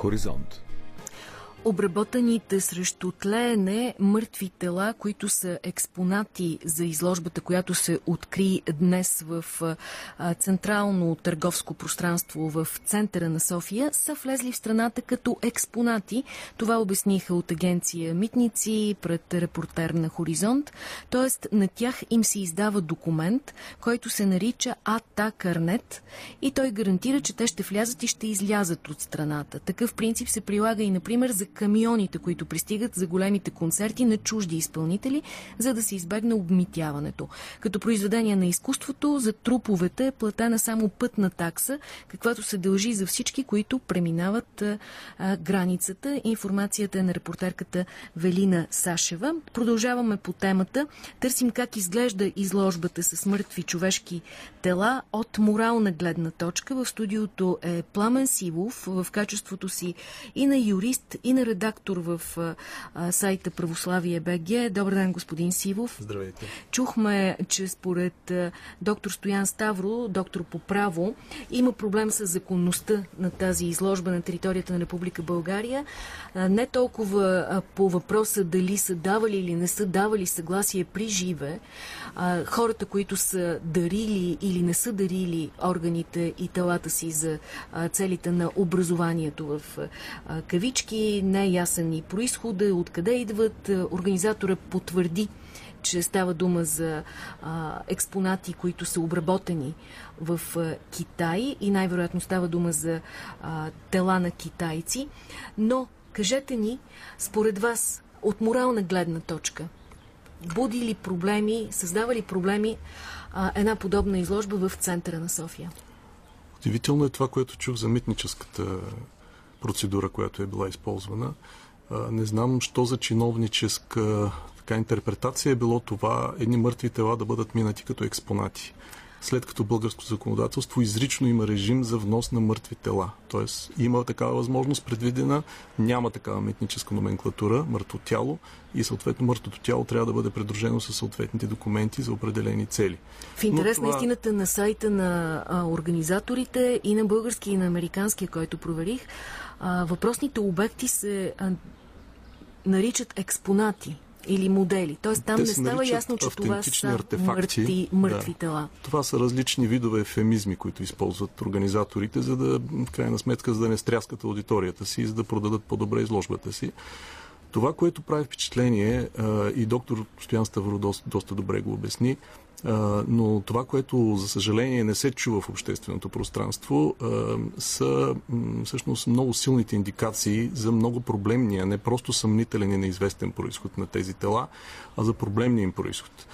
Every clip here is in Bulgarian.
Хоризонт. Обработените срещу тлеене мъртви тела, които са експонати за изложбата, която се откри днес в централно търговско пространство в центъра на София, са влезли в страната като експонати. Това обясниха от агенция Митници пред репортер на Хоризонт. Тоест на тях им се издава документ, който се нарича АТА Карнет и той гарантира, че те ще влязат и ще излязат от страната. Такъв принцип се прилага и, например, за камионите, които пристигат за големите концерти на чужди изпълнители, за да се избегне обмитяването. Като произведение на изкуството, за труповете е платена само пътна такса, каквато се дължи за всички, които преминават а, границата. Информацията е на репортерката Велина Сашева. Продължаваме по темата. Търсим как изглежда изложбата с мъртви човешки тела от морална гледна точка. В студиото е Пламен Сивов в качеството си и на юрист, и на редактор в а, сайта Православие БГ. Добър ден, господин Сивов. Здравейте. Чухме, че според а, доктор Стоян Ставро, доктор по право, има проблем с законността на тази изложба на територията на Република България. А, не толкова а, по въпроса дали са давали или не са давали съгласие при живе, а, хората, които са дарили или не са дарили органите и телата си за а, целите на образованието в а, кавички, не е ясен и происхода, откъде идват. Организатора потвърди, че става дума за а, експонати, които са обработени в а, Китай и най-вероятно става дума за а, тела на китайци. Но кажете ни, според вас, от морална гледна точка, буди ли проблеми, създава ли проблеми а, една подобна изложба в центъра на София? Удивително е това, което чух за митническата процедура, която е била използвана. Не знам, що за чиновническа така, интерпретация е било това едни мъртви тела да бъдат минати като експонати след като българско законодателство изрично има режим за внос на мъртви тела. Тоест има такава възможност предвидена, няма такава митническа номенклатура, мъртво тяло и съответно мъртвото тяло трябва да бъде придружено с съответните документи за определени цели. В интерес това... на истината на сайта на а, организаторите и на български и на американския, който проверих, а, въпросните обекти се а, наричат експонати или модели. Тоест там Те не става ясно, че това са артефакти. мъртви, мъртви да. тела. Това са различни видове ефемизми, които използват организаторите, за да, в крайна сметка, за да не стряскат аудиторията си и за да продадат по-добре изложбата си. Това, което прави впечатление, и доктор Стоян Ставро доста, доста добре го обясни, но това, което за съжаление не се чува в общественото пространство, са всъщност много силните индикации за много проблемния, не просто съмнителен и неизвестен происход на тези тела, а за проблемния им происход.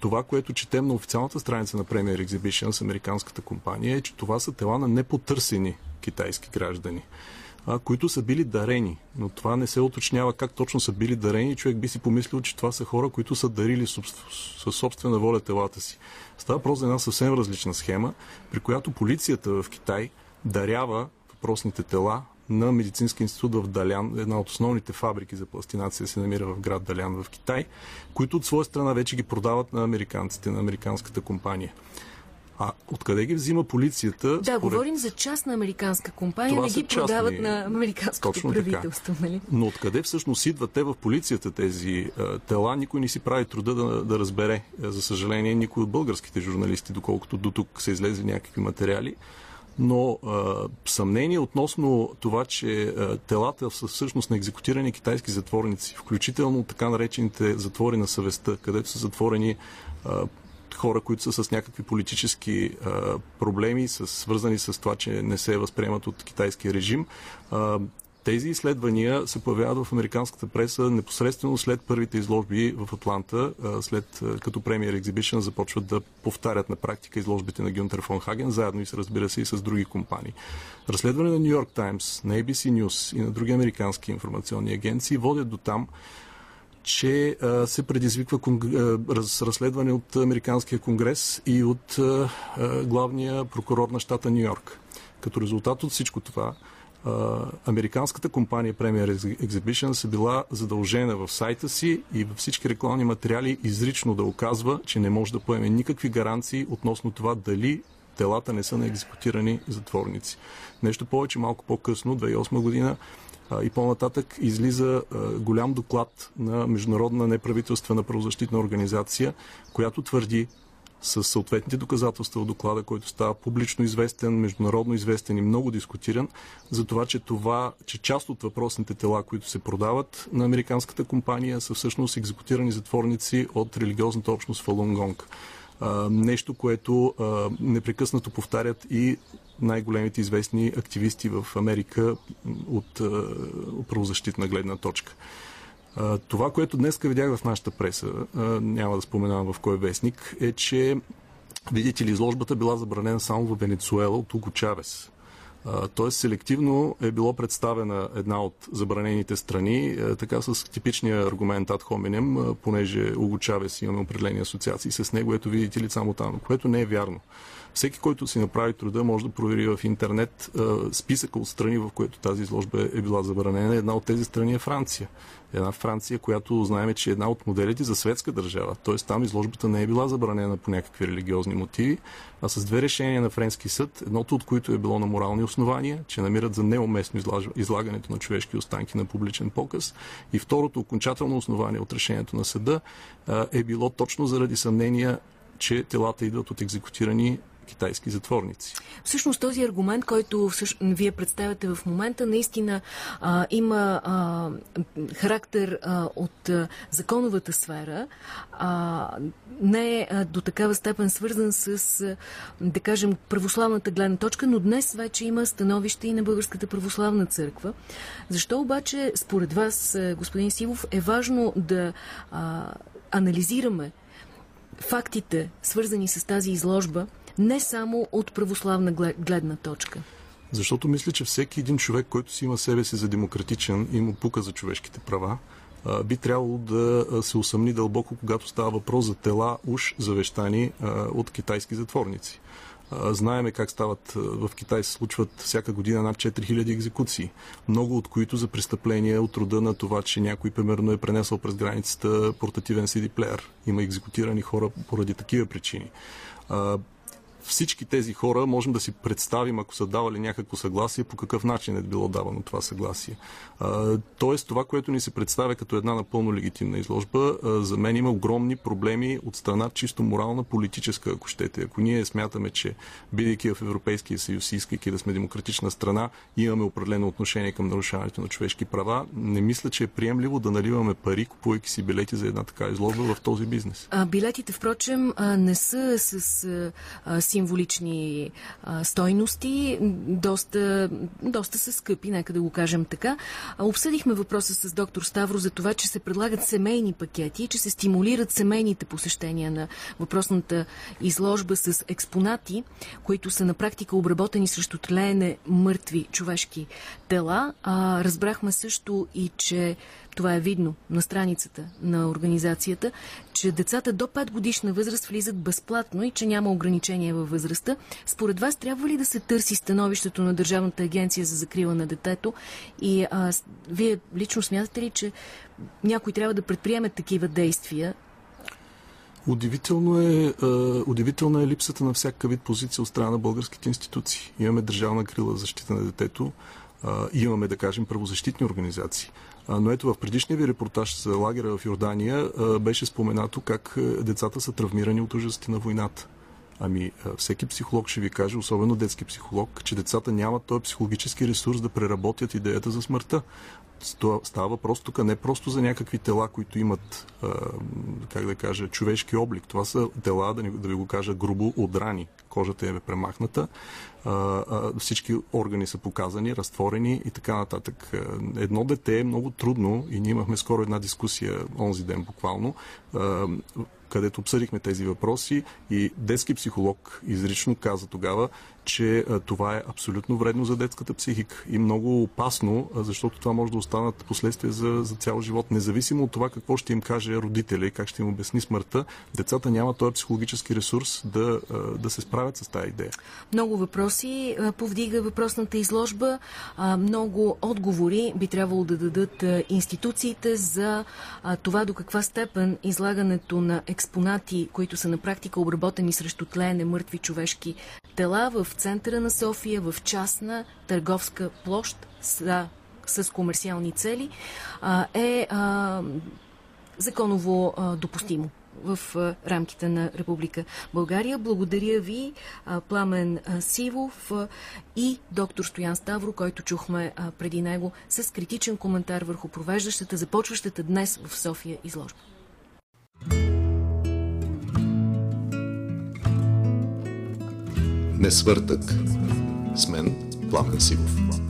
Това, което четем на официалната страница на Premier Exhibition с американската компания е, че това са тела на непотърсени китайски граждани а, които са били дарени. Но това не се уточнява как точно са били дарени. Човек би си помислил, че това са хора, които са дарили със собствена воля телата си. Става просто една съвсем различна схема, при която полицията в Китай дарява въпросните тела на Медицински институт в Далян, една от основните фабрики за пластинация се намира в град Далян в Китай, които от своя страна вече ги продават на американците, на американската компания. А откъде ги взима полицията? Да, според... говорим за частна американска компания, Това не ги частни... продават на американското Точно правителство. Така. Нали? Но откъде всъщност идват те в полицията тези а, тела? Никой не си прави труда да, да разбере. За съжаление, никой от българските журналисти, доколкото до тук са излезли някакви материали. Но а, съмнение относно това, че а, телата са всъщност на екзекутирани китайски затворници, включително така наречените затвори на съвестта, където са затворени хора, които са с някакви политически а, проблеми, с, свързани с това, че не се възприемат от китайския режим. А, тези изследвания се появяват в американската преса непосредствено след първите изложби в Атланта, след като Premier Exhibition започват да повтарят на практика изложбите на Гюнтер фон Хаген, заедно и с, разбира се, и с други компании. Разследване на Нью Йорк Таймс, на ABC News и на други американски информационни агенции водят до там, че а, се предизвиква конг... раз, разследване от Американския конгрес и от а, главния прокурор на щата Нью Йорк. Като резултат от всичко това, а, американската компания Premier Exhibition се била задължена в сайта си и във всички рекламни материали изрично да оказва, че не може да поеме никакви гаранции относно това дали телата не са на екзекутирани затворници. Нещо повече, малко по-късно, 2008 година, и по-нататък излиза голям доклад на Международна неправителствена правозащитна организация, която твърди, с съответните доказателства от доклада, който става публично известен, международно известен и много дискутиран, за това, че това, че част от въпросните тела, които се продават на американската компания, са всъщност екзекутирани затворници от религиозната общност Фалунгонг. нещо, което непрекъснато повтарят и най-големите известни активисти в Америка от, от правозащитна гледна точка. Това, което днес видях в нашата преса, няма да споменавам в кой вестник, е, че видите ли, изложбата била забранена само в Венецуела от Уго Чавес. Тоест селективно е било представена една от забранените страни, така с типичния аргумент ад хоминем, понеже Уго Чавес имаме определени асоциации с него, ето видите ли само там, което не е вярно. Всеки, който си направи труда, може да провери в интернет списъка от страни, в които тази изложба е била забранена. Една от тези страни е Франция. Една Франция, която знаем, че е една от моделите за светска държава. Тоест там изложбата не е била забранена по някакви религиозни мотиви, а с две решения на Френски съд, едното от които е било на морални основания, че намират за неуместно излагането на човешки останки на публичен показ. И второто окончателно основание от решението на съда е било точно заради съмнения, че телата идват от екзекутирани китайски затворници. Всъщност този аргумент, който всъщност, вие представяте в момента, наистина а, има а, характер а, от а, законовата сфера, а, не е до такава степен свързан с, а, да кажем, православната гледна точка, но днес вече има становище и на Българската православна църква. Защо обаче, според вас, господин Сивов, е важно да а, анализираме фактите, свързани с тази изложба, не само от православна гледна точка? Защото мисля, че всеки един човек, който си има себе си за демократичен и му пука за човешките права, би трябвало да се усъмни дълбоко, когато става въпрос за тела уж завещани от китайски затворници. Знаеме как стават в Китай се случват всяка година над 4000 екзекуции. Много от които за престъпления от рода на това, че някой примерно е пренесъл през границата портативен CD плеер. Има екзекутирани хора поради такива причини всички тези хора можем да си представим, ако са давали някакво съгласие, по какъв начин е било давано това съгласие. тоест, това, което ни се представя като една напълно легитимна изложба, за мен има огромни проблеми от страна чисто морална, политическа, ако щете. Ако ние смятаме, че бидейки в Европейския съюз, искайки да сме демократична страна, имаме определено отношение към нарушаването на човешки права, не мисля, че е приемливо да наливаме пари, купувайки си билети за една така изложба в този бизнес. А, билетите, впрочем, не са с а, символични а, стойности, доста, доста са скъпи, нека да го кажем така. Обсъдихме въпроса с доктор Ставро за това, че се предлагат семейни пакети, че се стимулират семейните посещения на въпросната изложба с експонати, които са на практика обработени срещу тлеене мъртви човешки тела. А, разбрахме също и, че това е видно на страницата на организацията, че децата до 5 годишна възраст влизат безплатно и че няма ограничения във възрастта. Според вас трябва ли да се търси становището на Държавната агенция за закрила на детето? И а, вие лично смятате ли, че някой трябва да предприеме такива действия Удивително е, удивителна е липсата на всяка вид позиция от страна на българските институции. Имаме държавна крила за защита на детето, имаме, да кажем, правозащитни организации. Но ето в предишния ви репортаж за лагера в Йордания беше споменато как децата са травмирани от ужасите на войната. Ами, всеки психолог ще ви каже, особено детски психолог, че децата нямат този психологически ресурс да преработят идеята за смъртта. Става въпрос тук не просто за някакви тела, които имат, как да кажа, човешки облик. Това са тела, да, да ви го кажа грубо, отрани. Кожата е премахната, всички органи са показани, разтворени и така нататък. Едно дете е много трудно и ние имахме скоро една дискусия, онзи ден буквално, където обсъдихме тези въпроси и детски психолог изрично каза тогава, че това е абсолютно вредно за детската психика и много опасно, защото това може да останат последствия за, за цял живот. Независимо от това какво ще им каже родителя и как ще им обясни смъртта, децата нямат този психологически ресурс да, да се справят с тази идея. Много въпроси повдига въпросната изложба. Много отговори би трябвало да дадат институциите за това до каква степен излагането на експонати, които са на практика обработени срещу тлеене мъртви човешки тела в центъра на София, в частна търговска площ с, с комерциални цели, е законово допустимо в рамките на Република България. Благодаря ви, Пламен Сивов и доктор Стоян Ставро, който чухме преди него с критичен коментар върху провеждащата, започващата днес в София изложба. Свъртък. С мен Пламен Сивов.